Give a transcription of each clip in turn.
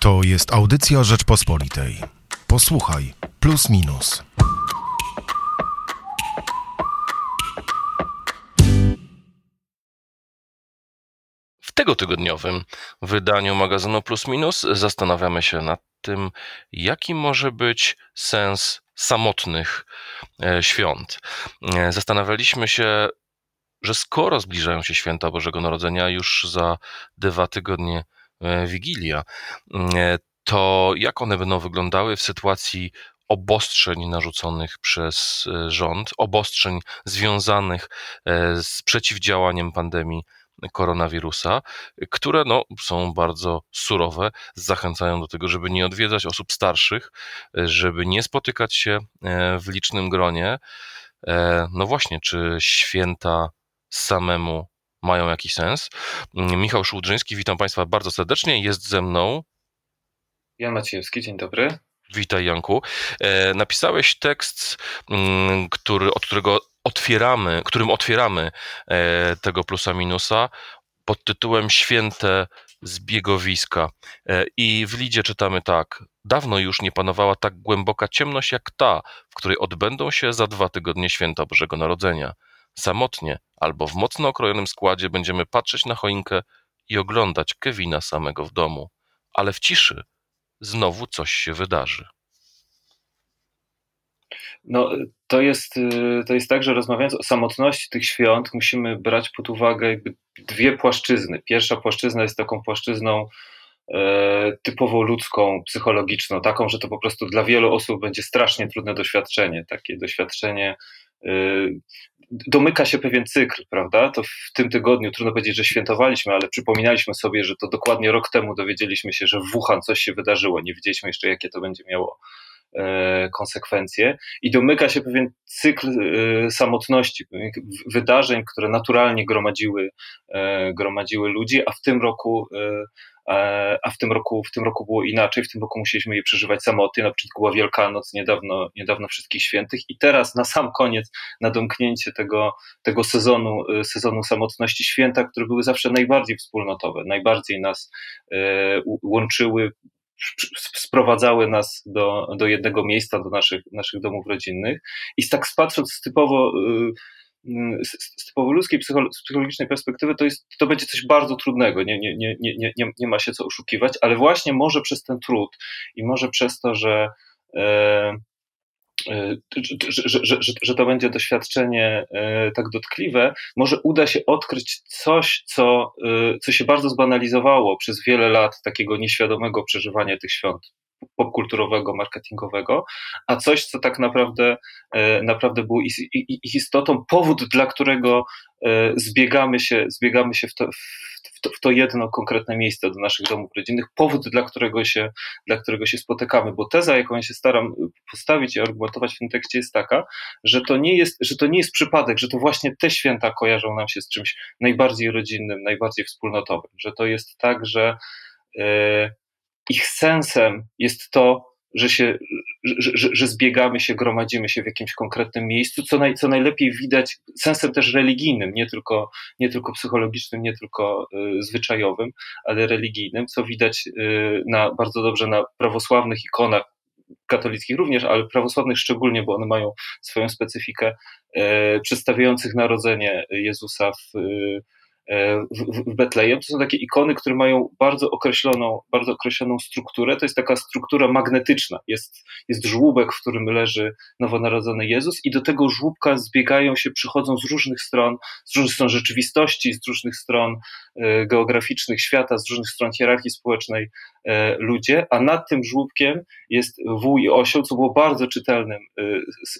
To jest audycja Rzeczpospolitej. Posłuchaj, plus minus. W tegotygodniowym wydaniu magazynu Plus Minus zastanawiamy się nad tym, jaki może być sens samotnych e, świąt. E, zastanawialiśmy się, że skoro zbliżają się święta Bożego Narodzenia, już za dwa tygodnie Wigilia, to jak one będą wyglądały w sytuacji obostrzeń narzuconych przez rząd, obostrzeń związanych z przeciwdziałaniem pandemii koronawirusa, które no, są bardzo surowe, zachęcają do tego, żeby nie odwiedzać osób starszych, żeby nie spotykać się e, w licznym gronie. E, no właśnie, czy święta samemu mają jakiś sens? Michał Szułdrzyński, witam Państwa bardzo serdecznie. Jest ze mną. Jan Maciejewski, dzień dobry. Witaj, Janku. E, napisałeś tekst, mm, który, od którego otwieramy, którym otwieramy e, tego plusa minusa pod tytułem Święte zbiegowiska. E, I w Lidzie czytamy tak. Dawno już nie panowała tak głęboka ciemność jak ta, w której odbędą się za dwa tygodnie święta Bożego Narodzenia. Samotnie albo w mocno okrojonym składzie będziemy patrzeć na choinkę i oglądać Kevina samego w domu. Ale w ciszy znowu coś się wydarzy. No, to jest, y, to jest tak, że rozmawiając o samotności tych świąt, musimy brać pod uwagę dwie płaszczyzny. Pierwsza płaszczyzna jest taką płaszczyzną e, typowo ludzką, psychologiczną, taką, że to po prostu dla wielu osób będzie strasznie trudne doświadczenie. Takie doświadczenie y, domyka się pewien cykl, prawda? To w tym tygodniu trudno powiedzieć, że świętowaliśmy, ale przypominaliśmy sobie, że to dokładnie rok temu dowiedzieliśmy się, że w Wuhan coś się wydarzyło. Nie wiedzieliśmy jeszcze, jakie to będzie miało E, konsekwencje i domyka się pewien cykl e, samotności, wydarzeń, które naturalnie gromadziły, e, gromadziły ludzi, a w tym roku a w tym roku, w tym roku było inaczej, w tym roku musieliśmy je przeżywać samotnie, na przykład była Wielkanoc niedawno, niedawno Wszystkich Świętych i teraz na sam koniec, na domknięcie tego, tego sezonu, sezonu samotności święta, które były zawsze najbardziej wspólnotowe, najbardziej nas łączyły, sprowadzały nas do, do jednego miejsca, do naszych, naszych domów rodzinnych. I tak patrząc typowo, z typowo ludzkiej, psychologicznej perspektywy, to, jest, to będzie coś bardzo trudnego. Nie, nie, nie, nie, nie, nie ma się co oszukiwać, ale właśnie może przez ten trud i może przez to, że e, że, że, że, że to będzie doświadczenie e, tak dotkliwe, może uda się odkryć coś, co, e, co się bardzo zbanalizowało przez wiele lat takiego nieświadomego przeżywania tych świąt popkulturowego, marketingowego, a coś, co tak naprawdę, e, naprawdę było ich istotą, powód, dla którego zbiegamy się, zbiegamy się w to, w to, w to, jedno konkretne miejsce do naszych domów rodzinnych, powód, dla którego, się, dla którego się spotykamy. Bo teza, jaką ja się staram postawić i argumentować w tym tekście, jest taka, że to nie jest, że to nie jest przypadek, że to właśnie te święta kojarzą nam się z czymś najbardziej rodzinnym, najbardziej wspólnotowym, że to jest tak, że e, ich sensem jest to, że, się, że, że, zbiegamy się, gromadzimy się w jakimś konkretnym miejscu, co, naj, co najlepiej widać sensem też religijnym, nie tylko, nie tylko psychologicznym, nie tylko y, zwyczajowym, ale religijnym, co widać y, na, bardzo dobrze na prawosławnych ikonach katolickich również, ale prawosławnych szczególnie, bo one mają swoją specyfikę, y, przedstawiających narodzenie Jezusa w E, w, w Betlejem. To są takie ikony, które mają bardzo określoną, bardzo określoną strukturę. To jest taka struktura magnetyczna. Jest, jest żłóbek, w którym leży nowonarodzony Jezus i do tego żłóbka zbiegają się, przychodzą z różnych stron, z różnych stron rzeczywistości, z różnych stron e, geograficznych świata, z różnych stron hierarchii społecznej e, ludzie, a nad tym żłóbkiem jest wół i osioł, co było bardzo czytelnym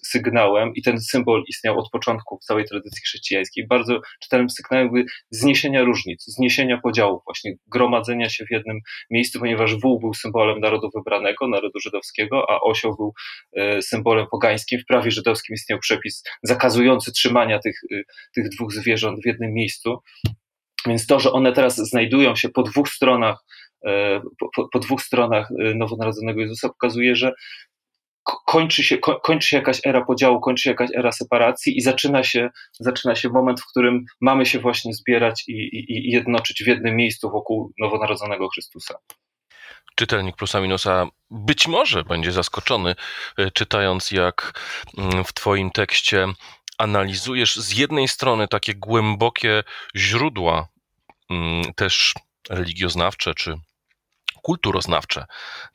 sygnałem i ten symbol istniał od początku w całej tradycji chrześcijańskiej, bardzo czytelnym sygnałem zniesienia różnic, zniesienia podziałów, właśnie gromadzenia się w jednym miejscu, ponieważ wół był symbolem narodu wybranego, narodu żydowskiego, a osioł był e, symbolem pogańskim. W prawie żydowskim istniał przepis zakazujący trzymania tych, e, tych dwóch zwierząt w jednym miejscu. Więc to, że one teraz znajdują się po dwóch stronach e, po, po, dwóch stronach nowonarodzonego Jezusa pokazuje, że kończy się, kończy się jakaś era podziału, kończy się jakaś era separacji i zaczyna się, zaczyna się moment, w którym mamy się właśnie zbierać i, i, i jednoczyć w jednym miejscu wokół nowonarodzonego Chrystusa. czytelnik plusa minusa być może będzie zaskoczony, e, czytając, jak mm, w Twoim tekście analizujesz z jednej strony takie głębokie źródła, mm, też religioznawcze czy kulturoznawcze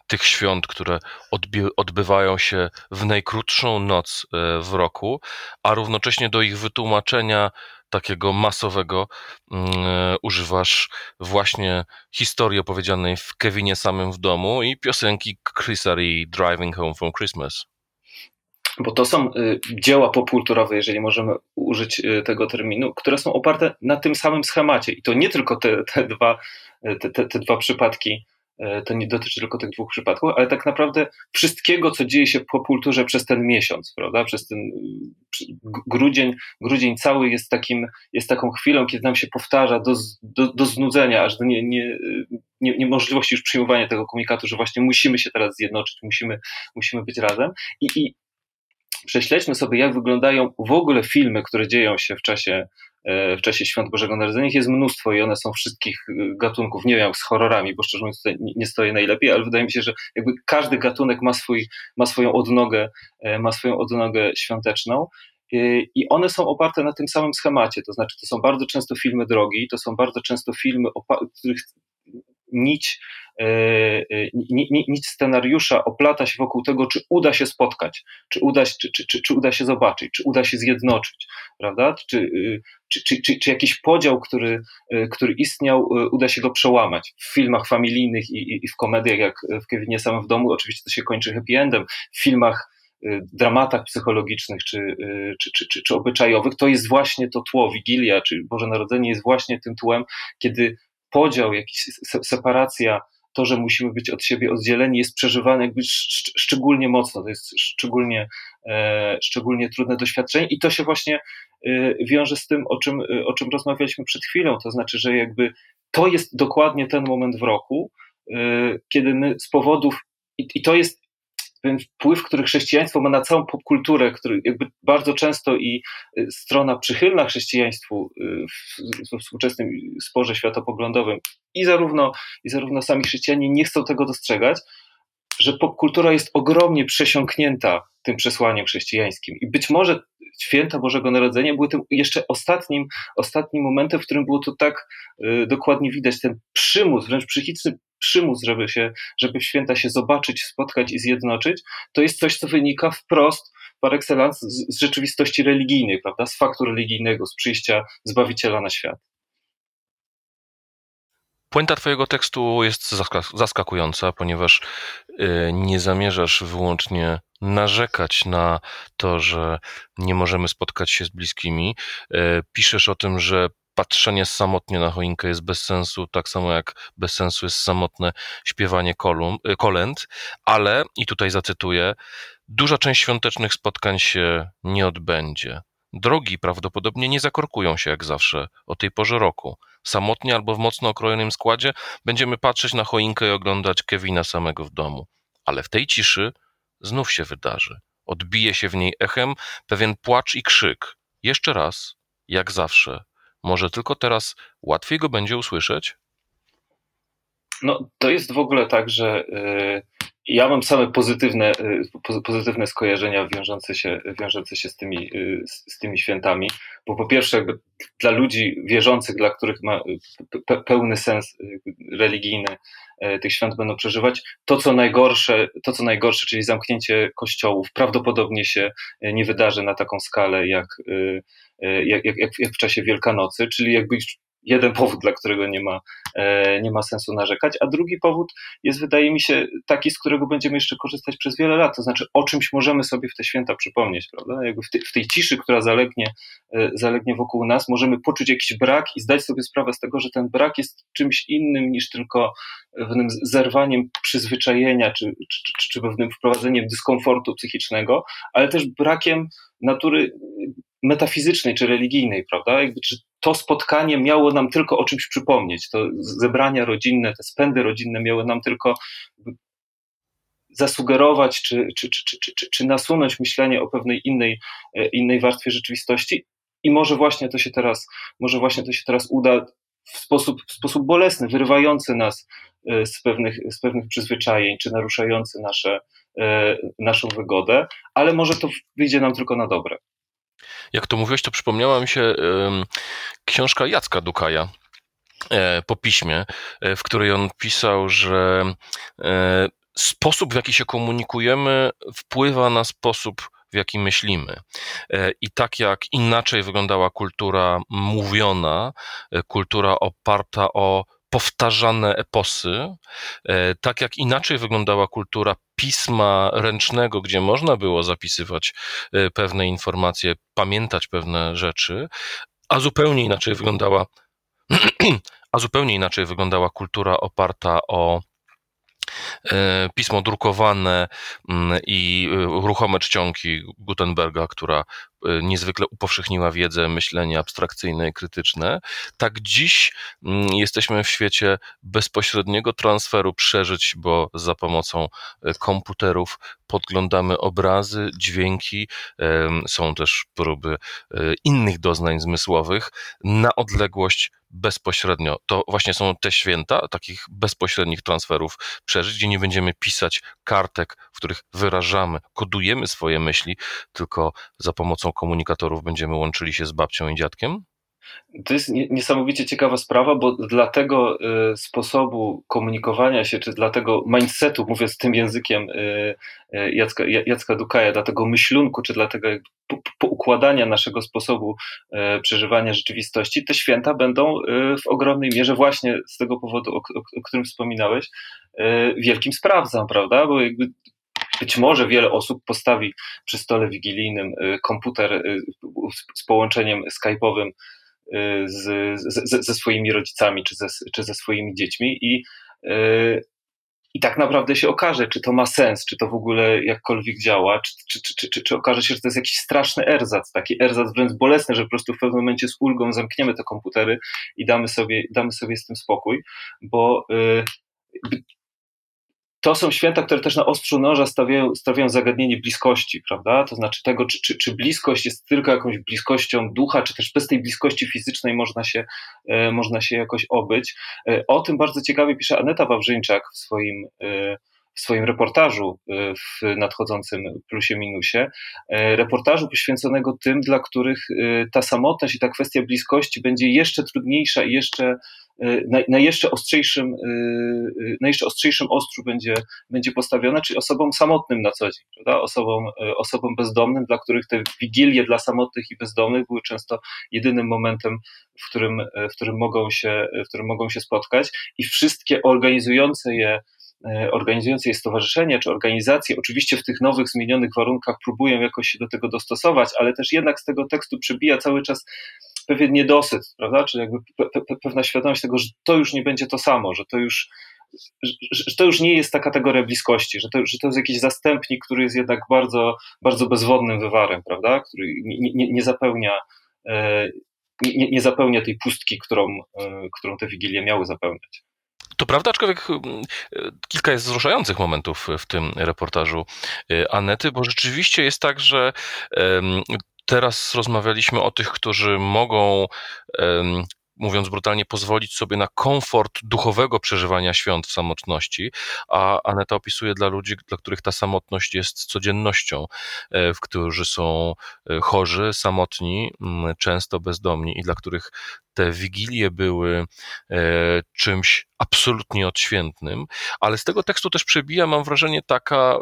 tych świąt, które odbywają się w najkrótszą noc e, w roku, a równocześnie do ich wytłumaczenia takiego masowego mm, e, używasz właśnie historii opowiedzianej w Kevinie samym w domu i piosenki Chrisa Driving Home from Christmas. Bo to są y, dzieła popkulturowe, jeżeli możemy użyć y, tego terminu, które są oparte na tym samym schemacie. I to nie tylko te, te, dwa, y, te, te, dwa przypadki to nie dotyczy tylko tych dwóch przypadków, ale tak naprawdę wszystkiego, co dzieje się po kulturze przez ten miesiąc, prawda? Przez ten grudzień, grudzień cały jest takim, jest taką chwilą, kiedy nam się powtarza do, do, do znudzenia, aż do nie, nie, nie, niemożliwości już przyjmowania tego komunikatu, że właśnie musimy się teraz zjednoczyć, musimy, musimy być razem. I, i prześledźmy sobie, jak wyglądają w ogóle filmy, które dzieją się w czasie E, w czasie Świąt Bożego Narodzenia. Ich jest mnóstwo i one są wszystkich e, gatunków. Nie wiem jak z horrorami, bo szczerze mówiąc tutaj nie stoję najlepiej, ale wydaje mi się, że jakby każdy gatunek ma, swój, ma swoją odnogę, e, ma swoją odnogę świąteczną. I one są oparte na tym samym schemacie, to znaczy to są bardzo często filmy drogi, to są bardzo często filmy, których nić, nić scenariusza oplata się wokół tego, czy uda się spotkać, czy uda, czy, czy, czy, czy uda się zobaczyć, czy uda się zjednoczyć, prawda? Czy, czy, czy, czy, czy jakiś podział, który, y, który istniał, y, uda się go przełamać. W filmach familijnych i, i, i w komediach, jak w Kevinie samym w domu, oczywiście to się kończy happy endem. W filmach y, dramatach psychologicznych czy, czy, czy, czy, czy obyczajowych, to jest właśnie to tło, Wigilia, czy Boże Narodzenie jest właśnie tym tłem, kiedy podział, jakiś separacja to, że musimy być od siebie oddzieleni, jest przeżywane jakby sz szczególnie mocno, to jest szczególnie, e, szczególnie trudne doświadczenie i to się właśnie e, wiąże z tym, o czym, o czym rozmawialiśmy przed chwilą, to znaczy, że jakby to jest dokładnie ten moment w roku, e, kiedy my z powodów, i, i to jest pewien wpływ, który chrześcijaństwo ma na całą popkulturę, który jakby bardzo często i y, strona przychylna chrześcijaństwu y, w, współczesnym sporze światopoglądowym i zarówno, i zarówno sami chrześcijanie nie chcą tego dostrzegać, że popkultura jest ogromnie przesiąknięta tym przesłaniem chrześcijańskim. I być może święta Bożego Narodzenia były tym jeszcze ostatnim, ostatnim momentem, w którym było to tak y, dokładnie widać, ten przymus, wręcz psychiczny przymus, żeby się, żeby w święta się zobaczyć, spotkać i zjednoczyć, to jest coś, co wynika wprost par excellence z, z rzeczywistości religijnej, prawda, z faktu religijnego, z przyjścia Zbawiciela na świat. Puenta Twojego tekstu jest zaskakująca, ponieważ y, nie zamierzasz wyłącznie narzekać na to, że nie możemy spotkać się z bliskimi. Y, piszesz o tym, że patrzenie samotnie na choinkę jest bez sensu, tak samo jak bez sensu jest samotne śpiewanie kolum, y, kolęd, ale, i tutaj zacytuję, duża część świątecznych spotkań się nie odbędzie. Drogi prawdopodobnie nie zakorkują się jak zawsze o tej porze roku. Samotnie albo w mocno okrojonym składzie będziemy patrzeć na choinkę i oglądać Kevina samego w domu. Ale w tej ciszy znów się wydarzy. Odbije się w niej echem pewien płacz i krzyk. Jeszcze raz, jak zawsze, może tylko teraz łatwiej go będzie usłyszeć? No, to jest w ogóle tak, że y, ja mam same pozytywne, y, pozytywne skojarzenia wiążące się, wiążące się z, tymi, y, z tymi świętami, bo po pierwsze, jakby dla ludzi wierzących, dla których ma pełny sens religijny tych świąt będą przeżywać, to co najgorsze, to co najgorsze, czyli zamknięcie kościołów, prawdopodobnie się nie wydarzy na taką skalę jak jak, jak, jak w czasie Wielkanocy, czyli jakby jeden powód, dla którego nie ma, e, nie ma sensu narzekać, a drugi powód jest, wydaje mi się, taki, z którego będziemy jeszcze korzystać przez wiele lat, to znaczy o czymś możemy sobie w te święta przypomnieć, prawda? Jakby w, tej, w tej ciszy, która zalegnie, e, zalegnie wokół nas, możemy poczuć jakiś brak i zdać sobie sprawę z tego, że ten brak jest czymś innym niż tylko pewnym zerwaniem przyzwyczajenia, czy, czy, czy, czy pewnym wprowadzeniem dyskomfortu psychicznego, ale też brakiem natury metafizycznej czy religijnej, prawda? Jakby, czy to spotkanie miało nam tylko o czymś przypomnieć, to zebrania rodzinne, te spędy rodzinne miały nam tylko zasugerować czy, czy, czy, czy, czy, czy nasunąć myślenie o pewnej innej, e, innej warstwie rzeczywistości. I może właśnie to się teraz, może właśnie to się teraz uda w sposób, w sposób bolesny, wyrywający nas z pewnych, z pewnych przyzwyczajeń, czy naruszający nasze, naszą wygodę, ale może to wyjdzie nam tylko na dobre. Jak to mówiłeś, to przypomniała mi się książka Jacka Dukaja e, po piśmie, e, w której on pisał, że e, sposób, w jaki się komunikujemy, wpływa na sposób, w jaki myślimy. I tak jak inaczej wyglądała kultura mówiona, kultura oparta o powtarzane eposy, e, tak jak inaczej wyglądała kultura pisma ręcznego, gdzie można było zapisywać e, pewne informacje, pamiętać pewne rzeczy, a zupełnie inaczej wyglądała a zupełnie inaczej wyglądała kultura oparta o E, pismo drukowane mm, i ruchome czcionki Gutenberga, która niezwykle upowszechniła wiedzę, myślenie abstrakcyjne i krytyczne. Tak dziś mm, jesteśmy w świecie bezpośredniego transferu przeżyć, bo za pomocą komputerów podglądamy obrazy, dźwięki, są też próby innych doznań zmysłowych na odległość bezpośrednio. To właśnie są te święta takich bezpośrednich transferów przeżyć, gdzie nie będziemy pisać kartek, w których wyrażamy, kodujemy swoje myśli, tylko za pomocą komunikatorów będziemy łączyli się z babcią i dziadkiem? To jest niesamowicie ciekawa sprawa, bo dla tego y, sposobu komunikowania się, czy dla tego mindsetu, mówiąc tym językiem y, y, Jacka, Jacka Dukaja, dla tego myślunku, czy dla tego poukładania naszego sposobu przeżywania rzeczywistości, te święta będą w ogromnej mierze właśnie z tego powodu, o, o którym wspominałeś, wielkim sprawdzam, prawda? Bo jakby być może wiele osób postawi przy stole wigilijnym komputer z połączeniem skype'owym Y, z, z, ze swoimi rodzicami czy ze, czy ze swoimi dziećmi i, y, i tak naprawdę się okaże, czy to ma sens, czy to w ogóle jakkolwiek działa, czy, czy, czy, czy, czy okaże się, że to jest jakiś straszny erzac, taki erzac wręcz bolesny, że po prostu w pewnym momencie z ulgą zamkniemy te komputery i damy sobie, damy sobie z tym spokój, bo y, to są święta, które też na ostrzu noża stawiają, stawiają zagadnienie bliskości, prawda? To znaczy tego, czy, czy, czy bliskość jest tylko jakąś bliskością ducha, czy też bez tej bliskości fizycznej można się, e, można się jakoś obyć. E, o tym bardzo ciekawie pisze Aneta Wawrzyńczak w swoim e, w swoim reportażu w nadchodzącym plusie minusie, reportażu poświęconego tym, dla których ta samotność i ta kwestia bliskości będzie jeszcze trudniejsza i jeszcze Y, na, na, jeszcze ostrzejszym, y, y, na jeszcze ostrzejszym ostrzu będzie, będzie postawiona, czyli osobom samotnym na co dzień, prawda? Osobom, osobom bezdomnym, dla których te wigilie dla samotnych i bezdomnych były często jedynym momentem, w którym, w którym, mogą, się, w którym mogą się spotkać i wszystkie organizujące je organizujące je stowarzyszenia czy organizacje, oczywiście w tych nowych, zmienionych warunkach próbują jakoś się do tego dostosować, ale też jednak z tego tekstu przebija cały czas pewien niedosyt, prawda? Czy jakby pe, pe, pewna świadomość tego, że to już nie będzie to samo, że to już, że to już nie jest ta kategoria bliskości, że to, że to jest jakiś zastępnik, który jest jednak bardzo, bardzo bezwodnym wywarem, prawda? Który nie, nie, nie zapełnia e, nie, nie, zapełnia tej pustki, którą, e, którą te wigilie miały zapełniać. To prawda, aczkolwiek e, kilka jest wzruszających momentów w tym reportażu Anety, bo rzeczywiście jest tak, że teraz rozmawialiśmy o tych, którzy mogą, mówiąc brutalnie, pozwolić sobie na komfort duchowego przeżywania świąt w samotności, a Aneta opisuje dla ludzi, dla których ta samotność jest codziennością, e, w którzy są e, chorzy, samotni, często bezdomni i dla których te wigilie były e, czymś absolutnie odświętnym, ale z tego tekstu też przebija, mam wrażenie, taka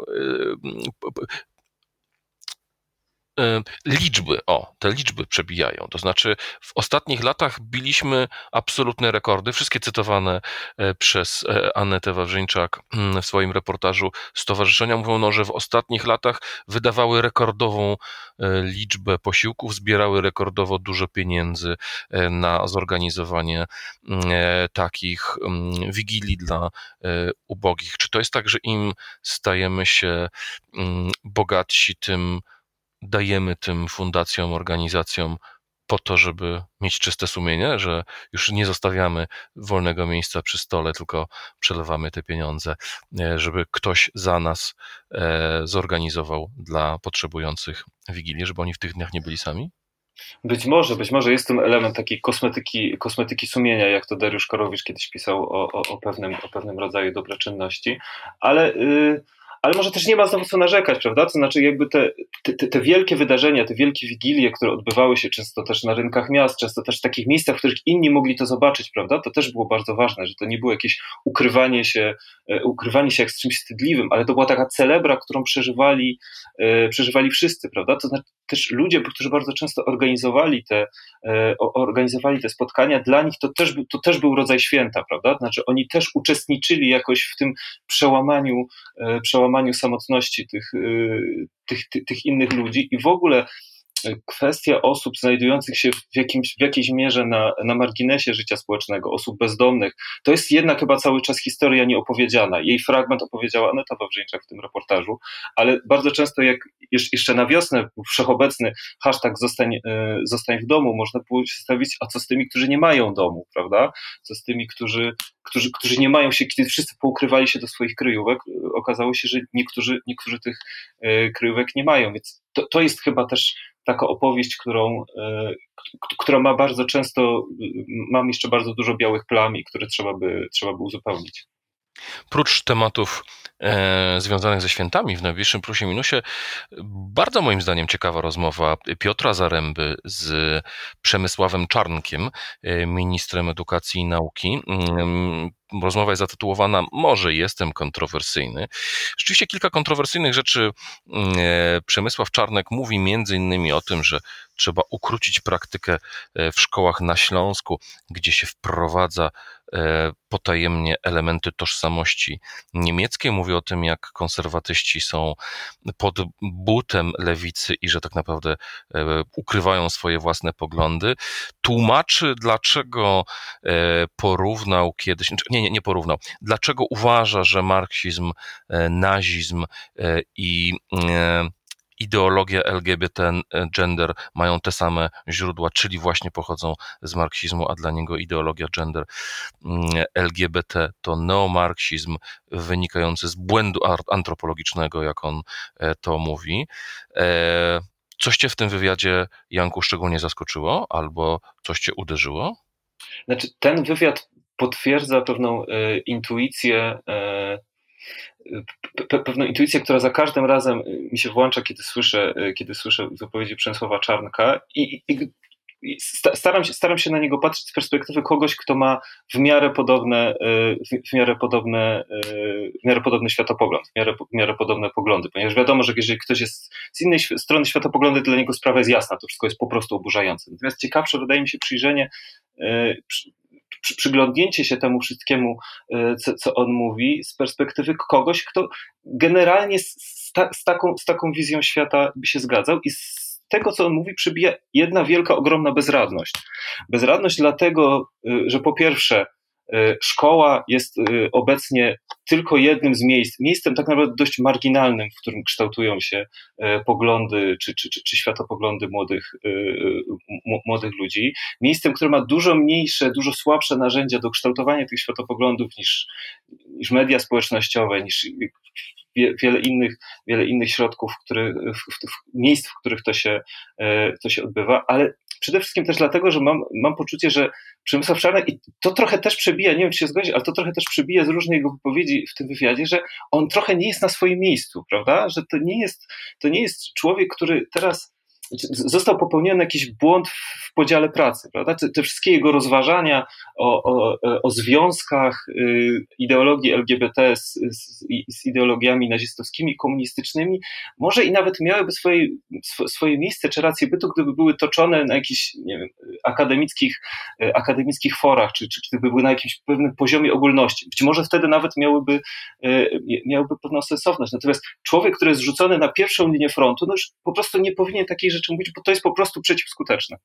liczby, o, te liczby przebijają. To znaczy, w ostatnich latach biliśmy absolutne rekordy, wszystkie cytowane e, przez e, Annetę Wawrzyńczak mm, w swoim reportażu stowarzyszenia mówią, no, że w ostatnich latach wydawały rekordową liczbę posiłków, zbierały rekordowo dużo pieniędzy na zorganizowanie mm, takich mm, wigilii dla ubogich. Czy to jest tak, że im stajemy się bogatsi, tym dajemy tym fundacjom, organizacjom po to, żeby mieć czyste sumienie, że już nie zostawiamy wolnego miejsca przy stole, tylko przelewamy te pieniądze, e, żeby ktoś za nas e, zorganizował dla potrzebujących wigilię, żeby oni w tych dniach nie byli sami? Być może, być może jest ten element takiej kosmetyki, kosmetyki sumienia, jak to Dariusz Korowicz kiedyś pisał o, o, o pewnym, o pewnym rodzaju dobroczynności, ale. Yy ale może też nie ma znowu co narzekać, prawda? To znaczy, jakby te, te, te, wielkie wydarzenia, te wielkie wigilie, które odbywały się często też na rynkach miast, często też w takich miejscach, w których inni mogli to zobaczyć, prawda? To też było bardzo ważne, że to nie było jakieś ukrywanie się, e, ukrywanie się jak z czymś wstydliwym, ale to była taka celebra, którą przeżywali, e, przeżywali wszyscy, prawda? To znaczy, też ludzie, którzy bardzo często organizowali te, e, organizowali te spotkania, dla nich to też, to też był rodzaj święta, prawda? Znaczy, oni też uczestniczyli jakoś w tym przełamaniu, przełamaniu przełamaniu samotności tych, y, tych, tych, tych innych ludzi i w ogóle kwestia osób znajdujących się w, jakimś, w jakiejś mierze na, na marginesie życia społecznego, osób bezdomnych, to jest jednak chyba cały czas historia nieopowiedziana. Jej fragment opowiedziała Aneta Wawrzyńczak w tym reportażu, ale bardzo często jak jeszcze na wiosnę wszechobecny hashtag zostań, e, zostań w domu, można było się stawić, a co z tymi, którzy nie mają domu, prawda? Co z tymi, którzy, którzy, którzy nie mają się, kiedy wszyscy poukrywali się do swoich kryjówek, okazało się, że niektórzy, niektórzy tych e, kryjówek nie mają, więc to, to jest chyba też taka opowieść, którą, e, która ma bardzo często, mam jeszcze bardzo dużo białych plam i które trzeba by, trzeba by uzupełnić. Prócz tematów e, związanych ze świętami w najbliższym plusie minusie, bardzo moim zdaniem ciekawa rozmowa Piotra Zaręby z Przemysławem Czarnkiem, e, ministrem edukacji i nauki. Rozmowa jest zatytułowana Może jestem kontrowersyjny. Rzeczywiście kilka kontrowersyjnych rzeczy mm, e, Przemysław Czarnek mówi między innymi o tym, że trzeba ukrócić praktykę e, w szkołach na Śląsku, gdzie się wprowadza e, potajemnie elementy tożsamości niemieckiej. Mówi o tym, jak konserwatyści są pod butem lewicy i że tak naprawdę ukrywają swoje własne poglądy. Tłumaczy, dlaczego porównał kiedyś, znaczy, nie, nie, nie porównał. Dlaczego uważa, że marksizm, e, nazizm e, i e, ideologia LGBT, gender mają te same źródła, czyli właśnie pochodzą z marksizmu, a dla niego ideologia gender mm, LGBT to neomarksizm wynikający z błędu antropologicznego, jak on to mówi. Coś cię w tym wywiadzie, Janku, szczególnie zaskoczyło albo coś cię uderzyło? Znaczy, ten wywiad potwierdza pewną e, intuicję, e, pewną intuicję, która za każdym razem mi się włącza, kiedy słyszę, e, kiedy słyszę wypowiedzi Przemysława Czarnka i, i, i staram, się, staram się na niego patrzeć z perspektywy kogoś, kto ma w miarę podobne, w miarę podobne, w miarę podobny światopogląd, w miarę, w miarę podobne poglądy, ponieważ wiadomo, że jeżeli ktoś jest z innej strony światopoglądy, dla niego sprawa jest jasna, to wszystko jest po prostu oburzające. Natomiast ciekawsze wydaje mi się przyjrzenie przy, przyglądnięcie się temu wszystkiemu, e, co, co on mówi, z perspektywy kogoś, kto generalnie z, ta, z, taką, z taką wizją świata by się zgadzał i z tego, co on mówi, przybija jedna wielka, ogromna bezradność. Bezradność dlatego, e, że po pierwsze, szkoła jest e, obecnie tylko jednym z miejsc, miejscem tak naprawdę dość marginalnym, w którym kształtują się e, poglądy czy, czy, czy, czy światopoglądy młodych, młodych ludzi. Miejscem, które ma dużo mniejsze, dużo słabsze narzędzia do kształtowania tych światopoglądów niż, niż media społecznościowe, niż wiele innych, wiele innych środków, który, w, w, miejsc, w których to się, to się odbywa, ale przede wszystkim też dlatego, że mam, mam poczucie, że Przemysław Czarnek, i to trochę też przebija, nie wiem czy się zgodzi, ale to trochę też przebija z różnych jego wypowiedzi w tym wywiadzie, że on trochę nie jest na swoim miejscu, prawda? Że to nie jest, to nie jest człowiek, który teraz został popełniony jakiś błąd w podziale pracy, prawda? Te, te wszystkie jego rozważania o, o, o związkach y, ideologii LGBT z, z, z, ideologiami nazistowskimi, komunistycznymi, może i nawet miałyby swoje, swoje miejsce czy rację bytu, gdyby były toczone na jakichś nie wiem, akademickich, y, akademickich forach, czy, czy gdyby były na jakimś pewnym poziomie ogólności. Być może wtedy nawet miałyby, y, miałyby pewną sensowność. Natomiast człowiek, który jest rzucony na pierwszą linię frontu, no już po prostu nie powinien takiej rzeczy mówić, bo to jest po prostu przeciwskuteczne.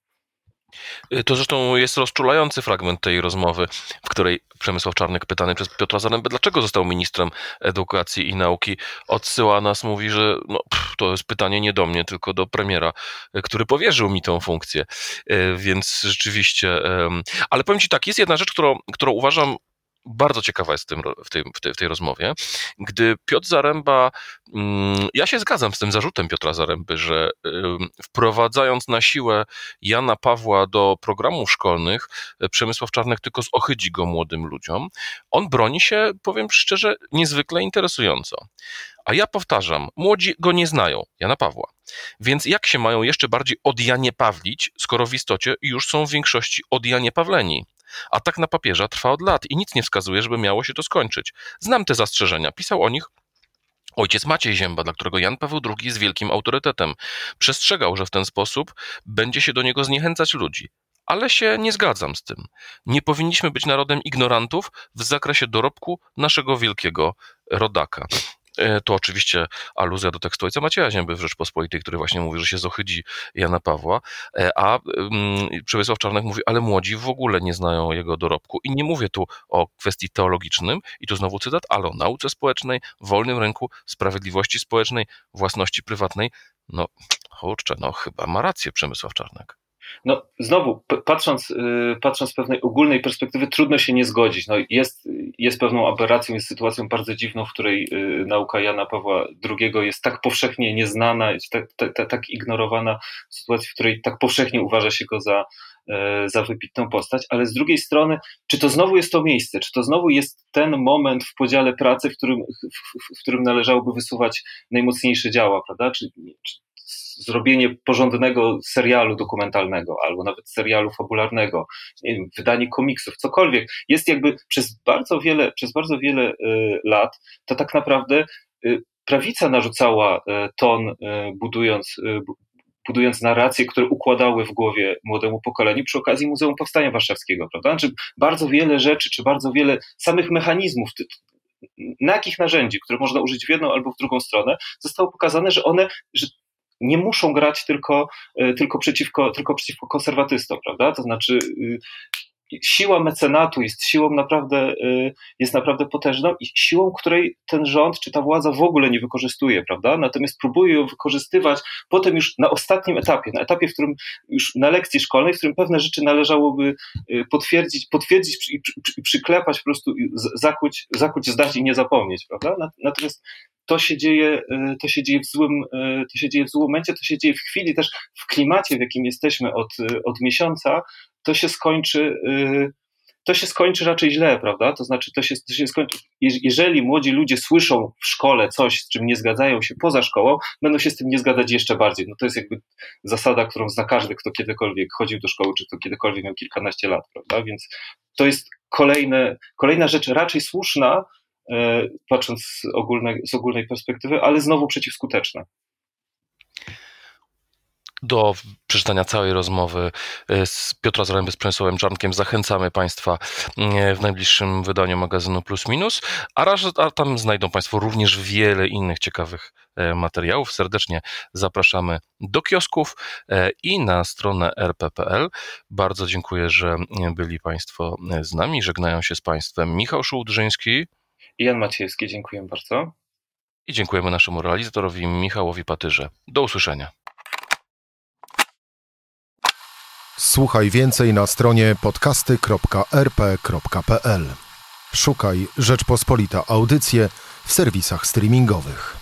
Y, to zresztą jest rozczulający fragment tej rozmowy, w której Przemysław Czarnek pytany przez Piotra Zarębę, dlaczego został ministrem edukacji i nauki, odsyła nas, mówi, że no, pff, to jest pytanie nie do mnie, tylko do premiera, y, który powierzył mi tą funkcję. Y, więc rzeczywiście, ale powiem Ci tak, jest jedna rzecz, którą, którą uważam bardzo ciekawa jest w, tym, w, tej, w, tej, w tej rozmowie, gdy Piotr Zaręba, mm, ja się zgadzam z tym zarzutem Piotra Zaręby, że wprowadzając na siłę Jana Pawła do programów szkolnych, e, Przemysław Czarnek tylko zohydzi go młodym ludziom, on broni się, powiem szczerze, niezwykle interesująco. A ja powtarzam, młodzi go nie znają, Jana Pawła. Więc jak się mają jeszcze bardziej odjanie Pawlić, skoro w istocie już są w większości odjanie Pawleni? Atak na papieża trwa od lat i nic nie wskazuje, żeby miało się to skończyć. Znam te zastrzeżenia, pisał o nich Ojciec Maciej Zięba, dla którego Jan Paweł II jest wielkim autorytetem, przestrzegał, że w ten sposób będzie się do niego zniechęcać ludzi. Ale się nie zgadzam z tym. Nie powinniśmy być narodem ignorantów w zakresie dorobku naszego wielkiego rodaka. E, to oczywiście aluzja do tekstu ojca Macieja Zięby w Rzeczpospolitej, który właśnie mówi, że się zochydzi Jana Pawła, e, a mm, Przemysław Czarnek mówi, ale młodzi w ogóle nie znają jego dorobku. I nie mówię tu o kwestii teologicznym, i tu znowu cytat, ale o nauce społecznej, wolnym rynku, sprawiedliwości społecznej, własności prywatnej. No, kurczę, no chyba ma rację Przemysław Czarnek. No, znowu, patrząc, y, patrząc z pewnej ogólnej perspektywy, trudno się nie zgodzić. No, jest, jest pewną aberracją, jest sytuacją bardzo dziwną, w której y, nauka Jana Pawła II jest tak powszechnie nieznana, jest tak, tak, tak ignorowana, w sytuacji, w której tak powszechnie uważa się go za, e, za wybitną postać, ale z drugiej strony, czy to znowu jest to miejsce, czy to znowu jest ten moment w podziale pracy, w którym, w, w którym należałoby wysuwać najmocniejsze działa, prawda? Czy, czy zrobienie porządnego serialu dokumentalnego albo nawet serialu fabularnego, wydanie komiksów, cokolwiek, jest jakby przez bardzo wiele, przez bardzo wiele y, lat to tak naprawdę y, prawica narzucała y, ton, budując, budując narracje, które układały w głowie młodemu pokoleniu przy okazji Muzeum Powstania Warszawskiego, prawda? Znaczy bardzo wiele rzeczy, czy bardzo wiele samych mechanizmów, na jakich narzędzi, które można użyć w jedną albo w drugą stronę, zostało pokazane, że one, że nie muszą grać tylko, e, tylko, przeciwko, tylko przeciwko konserwatystom, prawda? To znaczy, y, siła mecenatu jest siłą naprawdę, y, jest naprawdę potężną i siłą, której ten rząd czy ta władza w ogóle nie wykorzystuje, prawda? Natomiast próbuje ją wykorzystywać potem już na ostatnim etapie, na etapie, w którym już na lekcji szkolnej, w którym pewne rzeczy należałoby y, potwierdzić, potwierdzić i przyklepać po prostu, zakuć, zakuć, zdać i nie zapomnieć, prawda? Natomiast to się dzieje, y, to się dzieje w złym, y, to się dzieje w złym momencie, to się dzieje w chwili też w klimacie, w jakim jesteśmy od, y, od miesiąca, to się skończy, to się skończy raczej źle, prawda? To znaczy, to się, to się skończy, jeżeli młodzi ludzie słyszą w szkole coś, z czym nie zgadzają się poza szkołą, będą się z tym nie zgadzać jeszcze bardziej. No to jest jakby zasada, którą zna każdy, kto kiedykolwiek chodził do szkoły, czy kto kiedykolwiek miał kilkanaście lat, prawda? Więc to jest kolejne, kolejna rzecz raczej słuszna, E, patrząc z ogólnej, z ogólnej perspektywy, ale znowu przeciwskuteczne. Do przeczytania całej rozmowy e, z Piotra Zaręby z Przemysłowem Czarnkiem zachęcamy Państwa e, w najbliższym wydaniu magazynu Plus Minus, a, raz, a tam znajdą Państwo również wiele innych ciekawych materiałów. Serdecznie zapraszamy do kiosków i na stronę rp.pl. Bardzo dziękuję, że byli Państwo z nami. Żegnają się z Państwem Michał Szułdrzyński. I Jan Maciejewski, dziękuję bardzo. I dziękujemy naszemu realizatorowi Michałowi Patyrze. Do usłyszenia. Słuchaj więcej na stronie podcasty.rp.pl. Szukaj Rzeczpospolita Audycje w serwisach streamingowych.